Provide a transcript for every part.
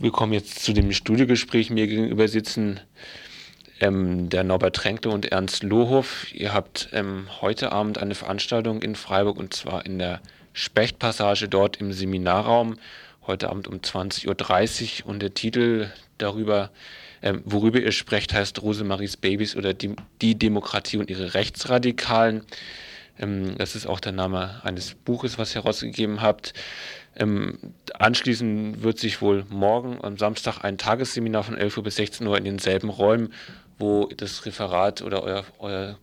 wir kommen jetzt zu dem Studiogespräch. Mir gegenüber sitzen ähm, der Norbert Tränkle und Ernst Lohoff. Ihr habt ähm, heute Abend eine Veranstaltung in Freiburg und zwar in der Spechtpassage dort im Seminarraum. Heute Abend um 20.30 Uhr und der Titel darüber, ähm, worüber ihr sprecht, heißt Rosemaries Babys oder die, die Demokratie und ihre Rechtsradikalen. Ähm, das ist auch der Name eines Buches, was ihr herausgegeben habt. Ähm, anschließend wird sich wohl morgen am Samstag ein Tagesseminar von 11 Uhr bis 16 Uhr in denselben Räumen, wo das Referat oder euer, euer,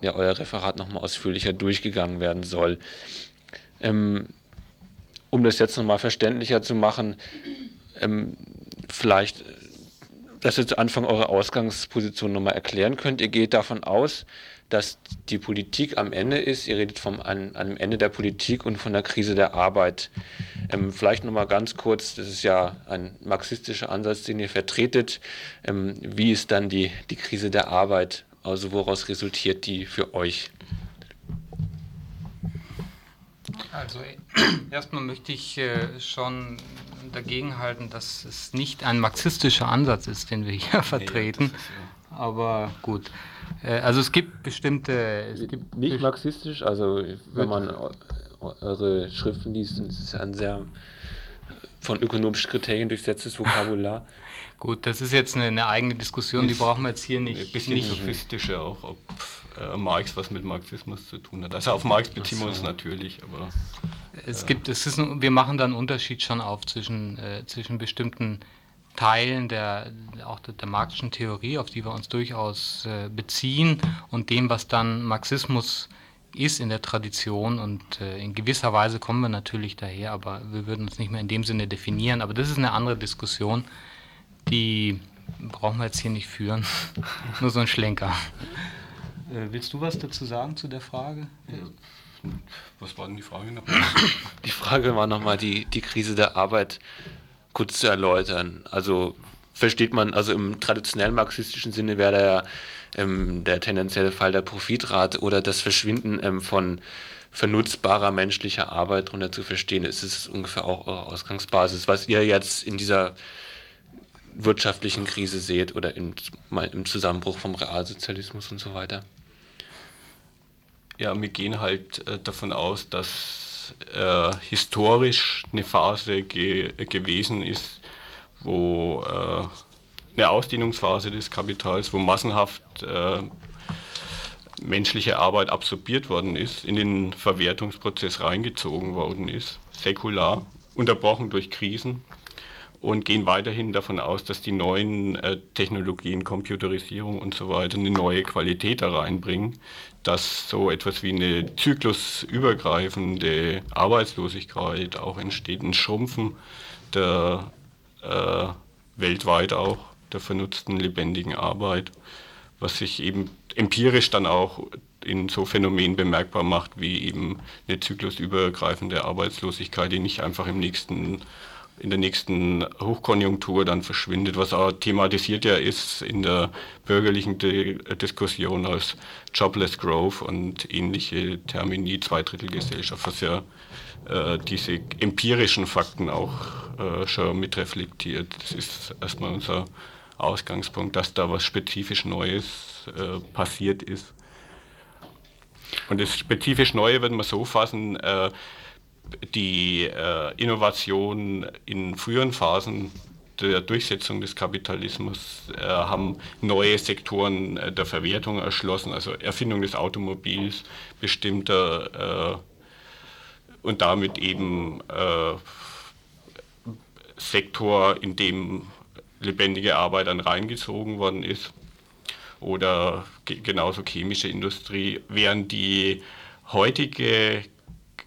ja, euer Referat nochmal ausführlicher durchgegangen werden soll. Ähm, um das jetzt nochmal verständlicher zu machen, ähm, vielleicht, dass ihr zu Anfang eure Ausgangsposition nochmal erklären könnt. Ihr geht davon aus, dass die Politik am Ende ist. Ihr redet vom an, am Ende der Politik und von der Krise der Arbeit. Ähm, vielleicht nochmal ganz kurz, das ist ja ein marxistischer Ansatz, den ihr vertretet. Ähm, wie ist dann die, die Krise der Arbeit? Also woraus resultiert die für euch? Also erstmal möchte ich äh, schon dagegenhalten, dass es nicht ein marxistischer Ansatz ist, den wir hier vertreten. Aber gut. Äh, also es gibt bestimmte. Es gibt nicht marxistisch, also wenn man eure Schriften liest, ist es ein sehr von ökonomischen Kriterien durchsetztes Vokabular. Gut, das ist jetzt eine, eine eigene Diskussion, die brauchen wir jetzt hier nicht. Ein bisschen sophistischer auch, ob äh, Marx was mit Marxismus zu tun hat. Also auf Marx beziehen wir uns natürlich, aber. Es gibt, es ist, wir machen da einen Unterschied schon auf zwischen, äh, zwischen bestimmten Teilen der, auch der, der, marxischen Theorie, auf die wir uns durchaus äh, beziehen, und dem, was dann Marxismus ist in der Tradition. Und äh, in gewisser Weise kommen wir natürlich daher, aber wir würden uns nicht mehr in dem Sinne definieren. Aber das ist eine andere Diskussion, die brauchen wir jetzt hier nicht führen. Nur so ein Schlenker. Äh, willst du was dazu sagen zu der Frage? Was war denn die Frage noch? Die Frage war nochmal die, die Krise der Arbeit kurz zu erläutern. Also versteht man, also im traditionellen marxistischen Sinne wäre der, ähm, der tendenzielle Fall der Profitrate oder das Verschwinden ähm, von vernutzbarer menschlicher Arbeit darunter zu verstehen. Ist es ungefähr auch eure Ausgangsbasis, was ihr jetzt in dieser wirtschaftlichen Krise seht oder im, im Zusammenbruch vom Realsozialismus und so weiter? Ja, wir gehen halt äh, davon aus, dass äh, historisch eine Phase ge gewesen ist, wo äh, eine Ausdehnungsphase des Kapitals, wo massenhaft äh, menschliche Arbeit absorbiert worden ist, in den Verwertungsprozess reingezogen worden ist, säkular, unterbrochen durch Krisen und gehen weiterhin davon aus, dass die neuen äh, Technologien, Computerisierung und so weiter eine neue Qualität da reinbringen, dass so etwas wie eine zyklusübergreifende Arbeitslosigkeit auch entsteht, ein Schrumpfen der äh, weltweit auch der vernutzten lebendigen Arbeit, was sich eben empirisch dann auch in so Phänomenen bemerkbar macht, wie eben eine zyklusübergreifende Arbeitslosigkeit, die nicht einfach im nächsten in der nächsten Hochkonjunktur dann verschwindet, was auch thematisiert ja ist in der bürgerlichen De Diskussion als Jobless Growth und ähnliche Termini, Zweidrittelgesellschaft, was ja äh, diese empirischen Fakten auch äh, schon mitreflektiert. Das ist erstmal unser Ausgangspunkt, dass da was spezifisch Neues äh, passiert ist. Und das spezifisch Neue wird man so fassen, äh, die äh, Innovation in früheren Phasen der Durchsetzung des Kapitalismus äh, haben neue Sektoren äh, der Verwertung erschlossen, also Erfindung des Automobils, bestimmter äh, und damit eben äh, Sektor, in dem lebendige Arbeit dann reingezogen worden ist. Oder genauso chemische Industrie, während die heutige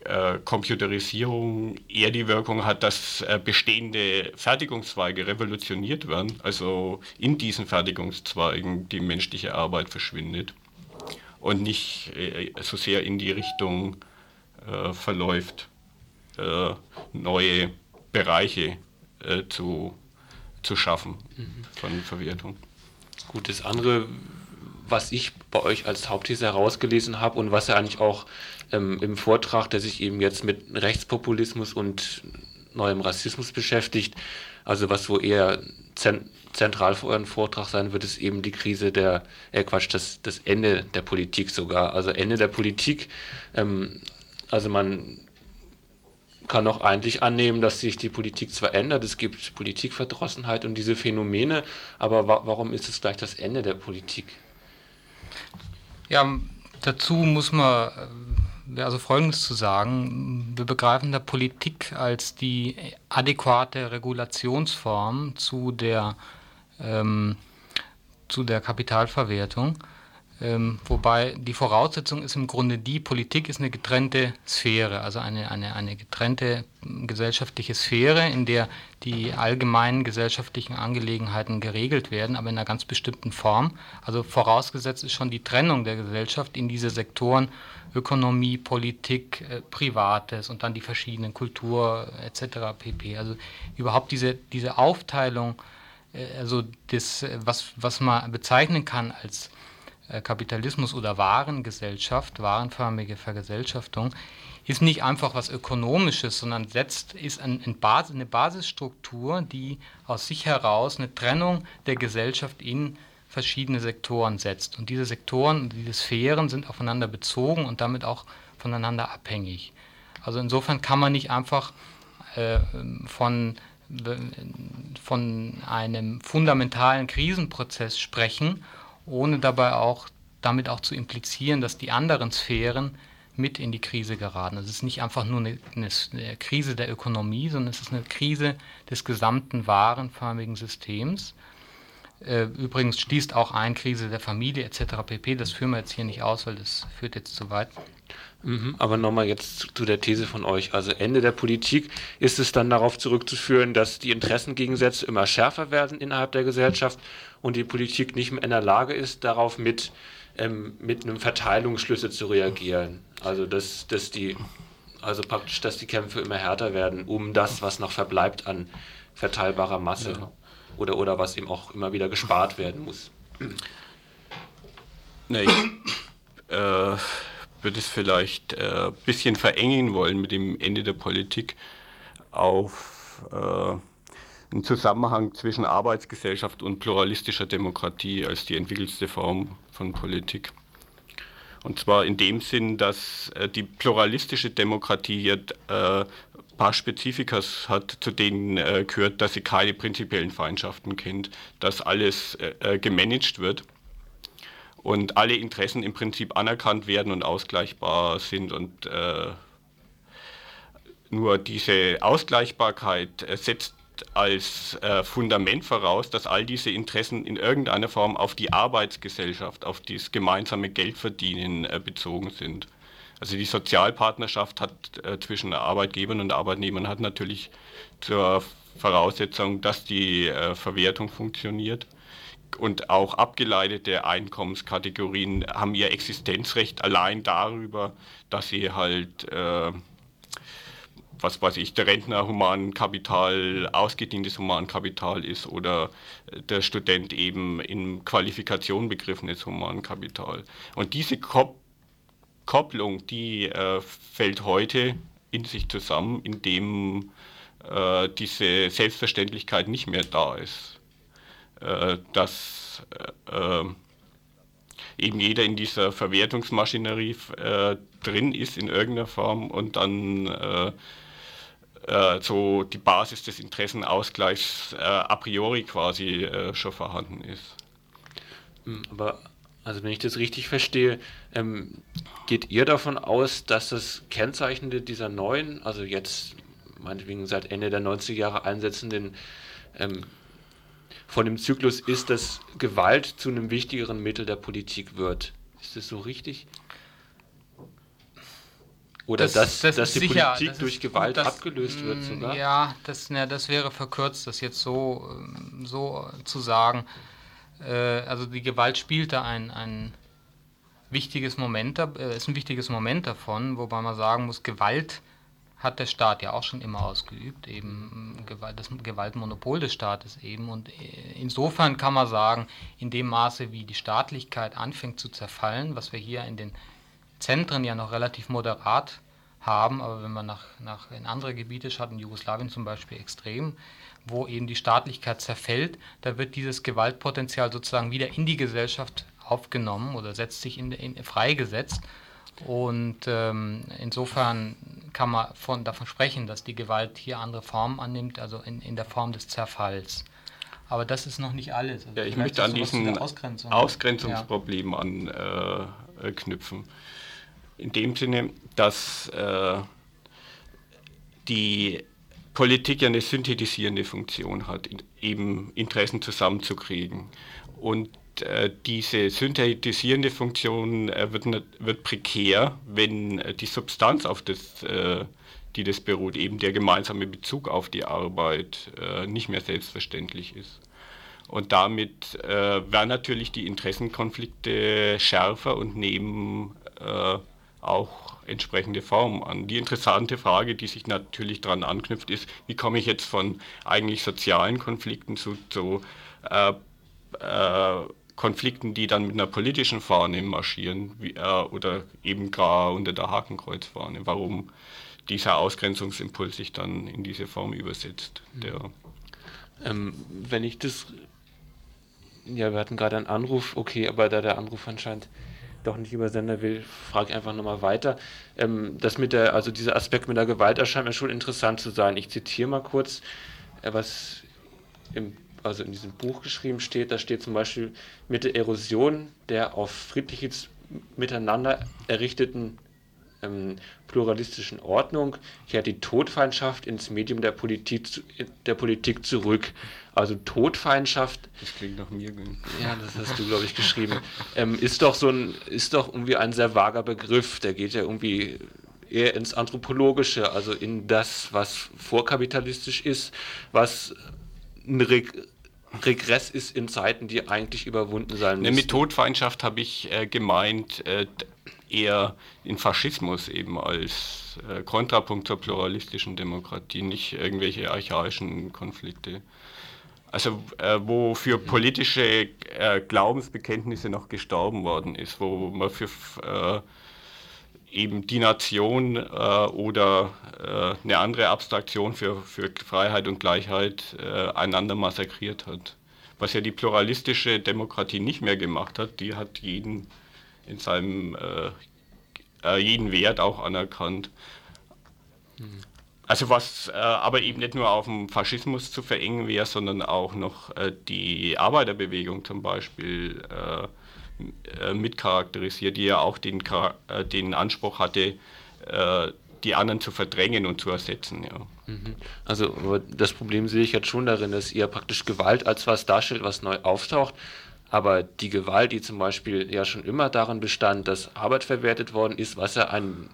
äh, Computerisierung eher die Wirkung hat, dass äh, bestehende Fertigungszweige revolutioniert werden, also in diesen Fertigungszweigen die menschliche Arbeit verschwindet und nicht äh, so sehr in die Richtung verläuft, neue Bereiche zu, zu schaffen mhm. von Verwertung. Gut, das andere, was ich bei euch als Hauptthese herausgelesen habe und was ja eigentlich auch ähm, im Vortrag, der sich eben jetzt mit Rechtspopulismus und neuem Rassismus beschäftigt. Also was wo eher zentral für euren Vortrag sein wird, ist eben die Krise der, äh Quatsch, das, das Ende der Politik sogar. Also Ende der Politik. Ähm, also man kann auch eigentlich annehmen, dass sich die Politik zwar ändert, es gibt Politikverdrossenheit und diese Phänomene, aber wa warum ist es gleich das Ende der Politik? Ja, dazu muss man also Folgendes zu sagen. Wir begreifen der Politik als die adäquate Regulationsform zu der, ähm, zu der Kapitalverwertung. Ähm, wobei die Voraussetzung ist im Grunde die, Politik ist eine getrennte Sphäre, also eine, eine, eine getrennte gesellschaftliche Sphäre, in der die allgemeinen gesellschaftlichen Angelegenheiten geregelt werden, aber in einer ganz bestimmten Form. Also vorausgesetzt ist schon die Trennung der Gesellschaft in diese Sektoren Ökonomie, Politik, äh, Privates und dann die verschiedenen Kultur etc. pp. Also überhaupt diese, diese Aufteilung, äh, also das, was, was man bezeichnen kann als äh, Kapitalismus oder Warengesellschaft, warenförmige Vergesellschaftung, ist nicht einfach was Ökonomisches, sondern setzt, ist ein, ein Basis, eine Basisstruktur, die aus sich heraus eine Trennung der Gesellschaft in verschiedene Sektoren setzt. Und diese Sektoren, diese Sphären sind aufeinander bezogen und damit auch voneinander abhängig. Also insofern kann man nicht einfach äh, von, von einem fundamentalen Krisenprozess sprechen ohne dabei auch damit auch zu implizieren, dass die anderen Sphären mit in die Krise geraten. Es ist nicht einfach nur eine, eine, Krise der Ökonomie, sondern es ist eine Krise des gesamten warenförmigen Systems. Äh, übrigens schließt auch ein Krise der Familie etc. pp. Das führen wir jetzt hier nicht aus, weil das führt jetzt zu weit. Mhm, aber nochmal jetzt zu der These von euch. Also Ende der Politik ist es dann darauf zurückzuführen, dass die Interessengegensätze immer schärfer werden innerhalb der Gesellschaft und die Politik nicht mehr in der Lage ist, darauf mit, ähm, mit einem Verteilungsschlüssel zu reagieren. Also dass, dass die also praktisch, dass die Kämpfe immer härter werden, um das, was noch verbleibt an verteilbarer Masse ja. Oder, oder was eben auch immer wieder gespart werden muss. Nee, ich äh, würde es vielleicht ein äh, bisschen verengen wollen mit dem Ende der Politik auf äh, einen Zusammenhang zwischen Arbeitsgesellschaft und pluralistischer Demokratie als die entwickelste Form von Politik. Und zwar in dem Sinn, dass äh, die pluralistische Demokratie hier äh, paar Spezifika hat, zu denen äh, gehört, dass sie keine prinzipiellen Feindschaften kennt, dass alles äh, äh, gemanagt wird und alle Interessen im Prinzip anerkannt werden und ausgleichbar sind und äh, nur diese Ausgleichbarkeit setzt als äh, Fundament voraus, dass all diese Interessen in irgendeiner Form auf die Arbeitsgesellschaft, auf das gemeinsame Geldverdienen äh, bezogen sind. Also die Sozialpartnerschaft hat äh, zwischen Arbeitgebern und Arbeitnehmern hat natürlich zur Voraussetzung, dass die äh, Verwertung funktioniert. Und auch abgeleitete Einkommenskategorien haben ihr Existenzrecht allein darüber, dass sie halt äh, was weiß ich, der Rentner Humankapital, ausgedientes Humankapital ist oder der Student eben in Qualifikation begriffenes Humankapital. Und diese Kop Kopplung, die äh, fällt heute in sich zusammen, indem äh, diese Selbstverständlichkeit nicht mehr da ist. Äh, dass äh, äh, eben jeder in dieser Verwertungsmaschinerie äh, drin ist in irgendeiner Form und dann äh, so die Basis des Interessenausgleichs a priori quasi schon vorhanden ist. Hm, aber also wenn ich das richtig verstehe, ähm, geht ihr davon aus, dass das Kennzeichnende dieser neuen, also jetzt meinetwegen seit Ende der 90er Jahre einsetzenden ähm, von dem Zyklus ist, dass Gewalt zu einem wichtigeren Mittel der Politik wird. Ist das so richtig? Oder das, dass, das dass die sicher, Politik das durch Gewalt das, abgelöst wird sogar? Ja, das, ne, das wäre verkürzt, das jetzt so, ähm, so zu sagen. Äh, also die Gewalt spielt da ein, ein wichtiges Moment, äh, ist ein wichtiges Moment davon, wobei man sagen muss, Gewalt hat der Staat ja auch schon immer ausgeübt, eben Gewalt, das Gewaltmonopol des Staates eben. Und äh, insofern kann man sagen, in dem Maße, wie die Staatlichkeit anfängt zu zerfallen, was wir hier in den Zentren ja noch relativ moderat haben, aber wenn man nach, nach in andere Gebiete schaut, in Jugoslawien zum Beispiel extrem, wo eben die Staatlichkeit zerfällt, da wird dieses Gewaltpotenzial sozusagen wieder in die Gesellschaft aufgenommen oder setzt sich in, in freigesetzt. Und ähm, insofern kann man von, davon sprechen, dass die Gewalt hier andere Formen annimmt, also in, in der Form des Zerfalls. Aber das ist noch nicht alles. Also ja, ich möchte an diesen Ausgrenzung. Ausgrenzungsproblem ja. anknüpfen. Äh, in dem Sinne, dass äh, die Politik ja eine synthetisierende Funktion hat, eben Interessen zusammenzukriegen. Und äh, diese synthetisierende Funktion äh, wird, wird, prekär, wenn äh, die Substanz, auf das, äh, die das beruht, eben der gemeinsame Bezug auf die Arbeit, äh, nicht mehr selbstverständlich ist. Und damit äh, werden natürlich die Interessenkonflikte schärfer und nehmen auch entsprechende Formen an. Die interessante Frage, die sich natürlich daran anknüpft, ist, wie komme ich jetzt von eigentlich sozialen Konflikten zu, zu äh, äh, Konflikten, die dann mit einer politischen Fahne marschieren wie, äh, oder eben gar unter der Hakenkreuzfahne. Warum dieser Ausgrenzungsimpuls sich dann in diese Form übersetzt. Der ähm, wenn ich das, ja, wir hatten gerade einen Anruf, okay, aber da der Anruf anscheinend doch nicht übersender will, frage ich einfach nochmal weiter. Ähm, das mit der, also dieser Aspekt mit der Gewalt erscheint mir schon interessant zu sein. Ich zitiere mal kurz, äh, was im, also in diesem Buch geschrieben steht. Da steht zum Beispiel mit der Erosion der auf friedliches Miteinander errichteten ähm, pluralistischen Ordnung kehrt die Todfeindschaft ins Medium der Politik, der Politik zurück. Also Todfeindschaft. Das klingt nach mir. Ja, das hast du, glaube ich, geschrieben. Ähm, ist doch so ein, ist doch irgendwie ein sehr vager Begriff. Der geht ja irgendwie eher ins Anthropologische, also in das, was vorkapitalistisch ist, was ein Reg Regress ist in Zeiten, die eigentlich überwunden sein müssen. Mit Todfeindschaft habe ich äh, gemeint, äh, eher den Faschismus eben als äh, Kontrapunkt zur pluralistischen Demokratie, nicht irgendwelche archaischen Konflikte. Also äh, wo für politische äh, Glaubensbekenntnisse noch gestorben worden ist, wo man für äh, eben die Nation äh, oder äh, eine andere Abstraktion für, für Freiheit und Gleichheit einander massakriert hat. Was ja die pluralistische Demokratie nicht mehr gemacht hat, die hat jeden in seinem äh, äh, jeden Wert auch anerkannt. Also was äh, aber eben nicht nur auf den Faschismus zu verengen wäre, sondern auch noch äh, die Arbeiterbewegung zum Beispiel äh, äh, mitcharakterisiert, die ja auch den, den Anspruch hatte, die anderen zu verdrängen und zu ersetzen. Ja. Mhm. Also das Problem sehe ich jetzt schon darin, dass ihr praktisch Gewalt als was darstellt, was neu auftaucht, aber die Gewalt, die zum Beispiel ja schon immer darin bestand, dass Arbeit verwertet worden ist, was ja ein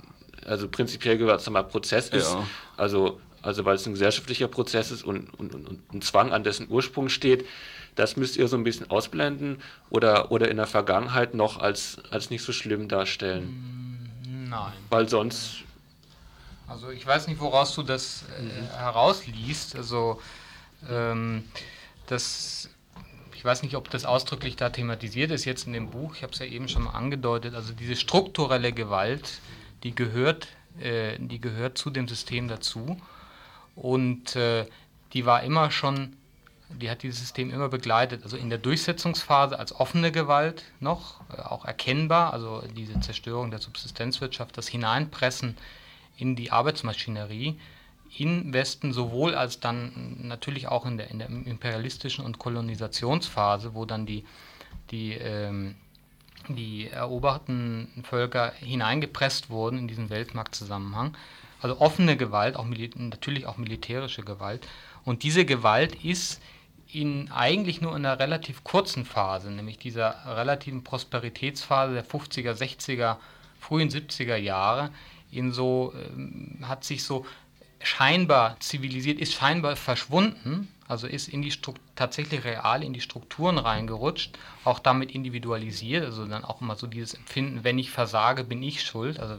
also prinzipiell gewaltsamer Prozess ist, ja. also, also weil es ein gesellschaftlicher Prozess ist und, und, und, ein Zwang an dessen Ursprung steht, das müsst ihr so ein bisschen ausblenden oder, oder in der Vergangenheit noch als, als nicht so schlimm darstellen. Mm, nein. Weil sonst. Also ich weiß nicht, woraus du das äh, mhm. herausliest. Also ähm, das ich weiß nicht, ob das ausdrücklich da thematisiert ist jetzt in dem Buch, ich habe es ja eben schon mal angedeutet, also diese strukturelle Gewalt, die gehört, äh, die gehört zu dem System dazu. Und äh, die war immer schon, die hat dieses System immer begleitet, also in der Durchsetzungsphase als offene Gewalt noch, äh, auch erkennbar, also diese Zerstörung der Subsistenzwirtschaft, das Hineinpressen in die Arbeitsmaschinerie, im Westen sowohl als dann natürlich auch in der, in der imperialistischen und Kolonisationsphase, wo dann die, die, ähm, die eroberten Völker hineingepresst wurden in diesen Weltmarktzusammenhang. Also offene Gewalt, auch natürlich auch militärische Gewalt. Und diese Gewalt ist in eigentlich nur in einer relativ kurzen Phase, nämlich dieser relativen Prosperitätsphase der 50er, 60er, frühen 70er Jahre, in so, ähm, hat sich so scheinbar zivilisiert, ist scheinbar verschwunden, also ist in die Strukt tatsächlich real in die Strukturen reingerutscht, auch damit individualisiert, also dann auch immer so dieses Empfinden, wenn ich versage, bin ich schuld, also,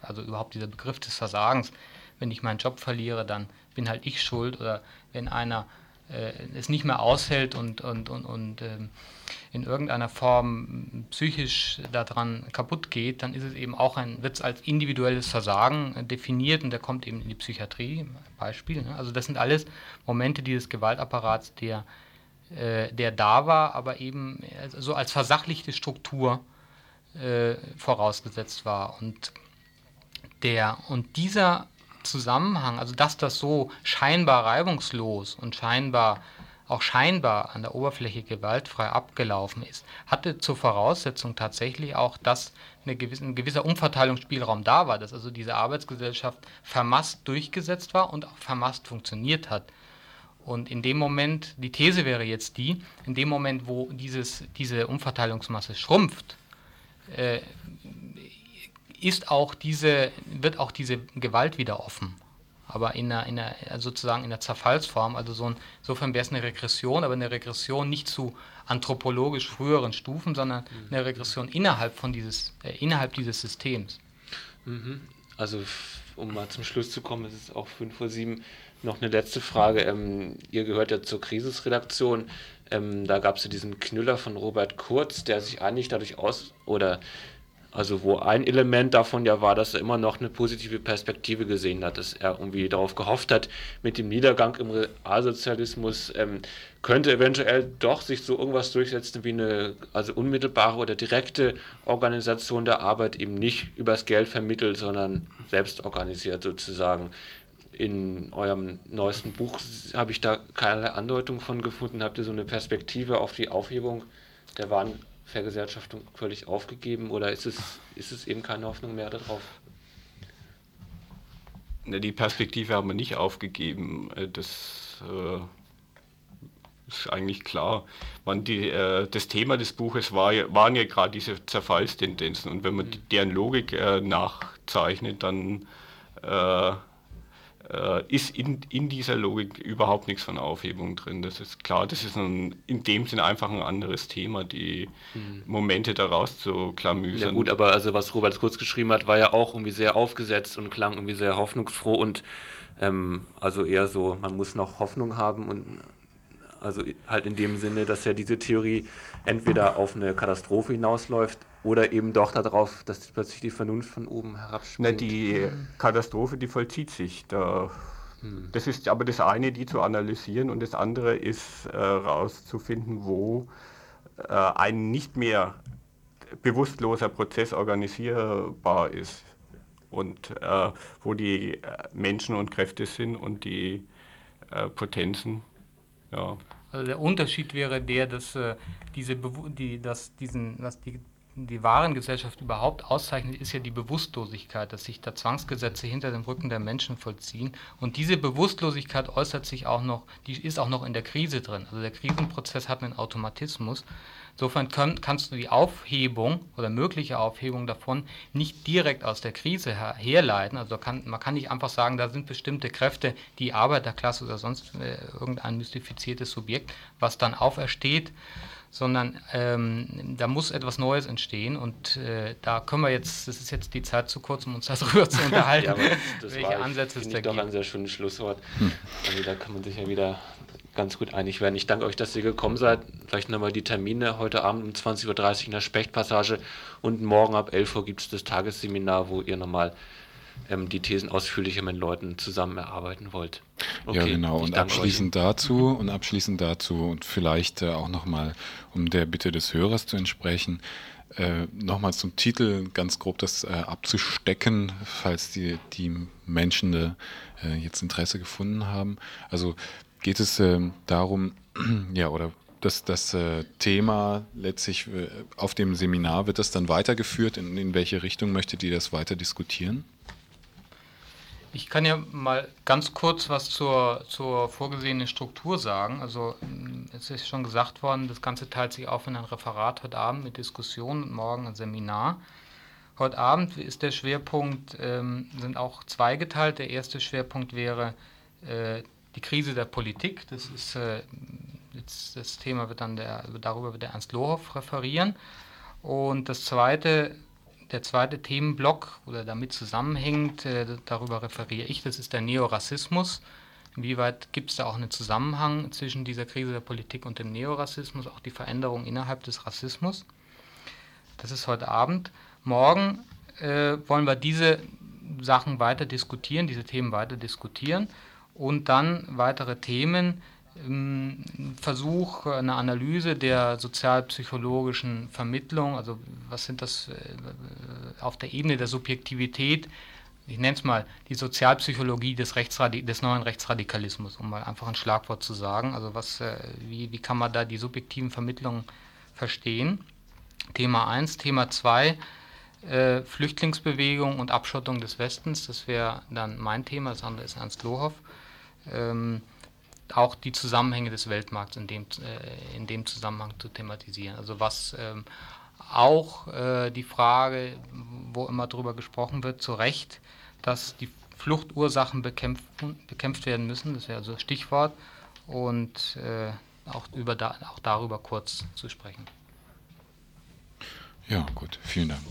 also überhaupt dieser Begriff des Versagens, wenn ich meinen Job verliere, dann bin halt ich schuld oder wenn einer es nicht mehr aushält und, und, und, und ähm, in irgendeiner Form psychisch daran kaputt geht, dann ist es eben auch ein, wird es als individuelles Versagen äh, definiert und der kommt eben in die Psychiatrie, Beispiel. Ne? Also das sind alles Momente dieses Gewaltapparats, der, äh, der da war, aber eben so als versachlichte Struktur äh, vorausgesetzt war. Und, der, und dieser Zusammenhang, also dass das so scheinbar reibungslos und scheinbar auch scheinbar an der Oberfläche gewaltfrei abgelaufen ist, hatte zur Voraussetzung tatsächlich auch, dass eine gewisse, ein gewisser Umverteilungsspielraum da war, dass also diese Arbeitsgesellschaft vermasst durchgesetzt war und auch vermasst funktioniert hat. Und in dem Moment, die These wäre jetzt die, in dem Moment, wo dieses, diese Umverteilungsmasse schrumpft, äh, ist auch diese, wird auch diese Gewalt wieder offen aber in einer, in einer, sozusagen in der Zerfallsform. Also so ein, insofern wäre es eine Regression, aber eine Regression nicht zu anthropologisch früheren Stufen, sondern mhm. eine Regression innerhalb von dieses, äh, innerhalb dieses Systems. Mhm. Also um mal zum Schluss zu kommen, es ist auch fünf vor sieben. Noch eine letzte Frage. Ähm, ihr gehört ja zur Krisisredaktion. Ähm, da gab es ja diesen Knüller von Robert Kurz, der sich eigentlich dadurch aus oder also wo ein Element davon ja war, dass er immer noch eine positive Perspektive gesehen hat, dass er irgendwie darauf gehofft hat, mit dem Niedergang im Realsozialismus ähm, könnte eventuell doch sich so irgendwas durchsetzen wie eine also unmittelbare oder direkte Organisation der Arbeit eben nicht übers Geld vermittelt, sondern selbst organisiert sozusagen. In eurem neuesten Buch habe ich da keinerlei Andeutung von gefunden. Habt ihr so eine Perspektive auf die Aufhebung der Waren Vergesellschaftung völlig aufgegeben oder ist es, ist es eben keine Hoffnung mehr darauf? Die Perspektive haben wir nicht aufgegeben. Äh, das äh, ist eigentlich klar. Man, die, äh, das Thema des Buches war, waren ja gerade diese Zerfallstendenzen und wenn man mhm. deren Logik nachzeichnet, dann äh, ist in, in dieser Logik überhaupt nichts von Aufhebung drin. Das ist klar, das ist ein, in dem Sinne einfach ein anderes Thema, die mhm. Momente daraus zu klamüsern. Ja gut, aber also was Robert Kurz geschrieben hat, war ja auch irgendwie sehr aufgesetzt und klang irgendwie sehr hoffnungsfroh und ähm, also eher so, man muss noch Hoffnung haben und also halt in dem Sinne, dass ja diese Theorie entweder auf eine Katastrophe hinausläuft oder eben doch darauf, dass plötzlich die Vernunft von oben herabspringt. Na, die Katastrophe, die vollzieht sich. Da, hm. Das ist aber das eine, die zu analysieren und das andere ist herauszufinden, äh, wo äh, ein nicht mehr bewusstloser Prozess organisierbar ist und äh, wo die äh, Menschen und Kräfte sind und die äh, Potenzen. Ja. Also der Unterschied wäre der, dass äh, diese die, dass diesen, was die die Warengesellschaft überhaupt auszeichnet, ist ja die Bewusstlosigkeit, dass sich da Zwangsgesetze hinter dem Rücken der Menschen vollziehen. Und diese Bewusstlosigkeit äußert sich auch noch, die ist auch noch in der Krise drin. Also der Krisenprozess hat einen Automatismus. Insofern kann, kannst du die Aufhebung oder mögliche Aufhebung davon nicht direkt aus der Krise her, herleiten. Also kann, man kann nicht einfach sagen, da sind bestimmte Kräfte, die Arbeiterklasse oder sonst äh, irgendein mystifiziertes Subjekt, was dann aufersteht sondern ähm, da muss etwas Neues entstehen und äh, da können wir jetzt, das ist jetzt die Zeit zu kurz, um uns darüber zu unterhalten, ja, das, das welche war, Ansätze es da gibt. Das ist doch ein sehr schönes Schlusswort. Hm. Also da kann man sich ja wieder ganz gut einig werden. Ich danke euch, dass ihr gekommen seid. Vielleicht nochmal die Termine heute Abend um 20.30 Uhr in der Spechtpassage und morgen ab 11 Uhr gibt es das Tagesseminar, wo ihr nochmal ähm, die Thesen ausführlicher mit Leuten zusammen erarbeiten wollt. Okay, ja, genau. Und abschließend euch. dazu und abschließend dazu und vielleicht äh, auch nochmal, um der Bitte des Hörers zu entsprechen, äh, nochmal zum Titel ganz grob das äh, abzustecken, falls die, die Menschen äh, jetzt Interesse gefunden haben. Also geht es äh, darum, ja, oder das, das äh, Thema letztlich äh, auf dem Seminar, wird das dann weitergeführt? In, in welche Richtung möchtet ihr das weiter diskutieren? Ich kann ja mal ganz kurz was zur, zur vorgesehenen Struktur sagen. Also mm, es ist schon gesagt worden, das Ganze teilt sich auf in ein Referat heute Abend mit Diskussion und morgen ein Seminar. Heute Abend ist der Schwerpunkt, ähm, sind auch zweigeteilt. Der erste Schwerpunkt wäre äh, die Krise der Politik. Das ist äh, jetzt, das Thema wird dann der, darüber wird der Ernst Lohoff referieren. Und das zweite der zweite Themenblock oder damit zusammenhängt, äh, darüber referiere ich, das ist der Neorassismus. Inwieweit gibt es da auch einen Zusammenhang zwischen dieser Krise der Politik und dem Neorassismus, auch die Veränderung innerhalb des Rassismus? Das ist heute Abend. Morgen äh, wollen wir diese Sachen weiter diskutieren, diese Themen weiter diskutieren und dann weitere Themen, ähm, Versuch, eine Analyse der sozialpsychologischen Vermittlung, also was sind das äh, auf der Ebene der Subjektivität, ich nenne es mal die Sozialpsychologie des, Rechtsradi des neuen Rechtsradikalismus, um mal einfach ein Schlagwort zu sagen. Also was, äh, wie, wie kann man da die subjektiven Vermittlungen verstehen? Thema 1. Thema 2, äh, Flüchtlingsbewegung und Abschottung des Westens, das wäre dann mein Thema, das andere ist Ernst Lohoff. Ähm, auch die Zusammenhänge des Weltmarkts in dem, äh, in dem Zusammenhang zu thematisieren. Also was ähm, auch äh, die Frage, wo immer darüber gesprochen wird, zu Recht, dass die Fluchtursachen bekämpft, bekämpft werden müssen, das wäre also Stichwort, und äh, auch, über da, auch darüber kurz zu sprechen. Ja, gut, vielen Dank.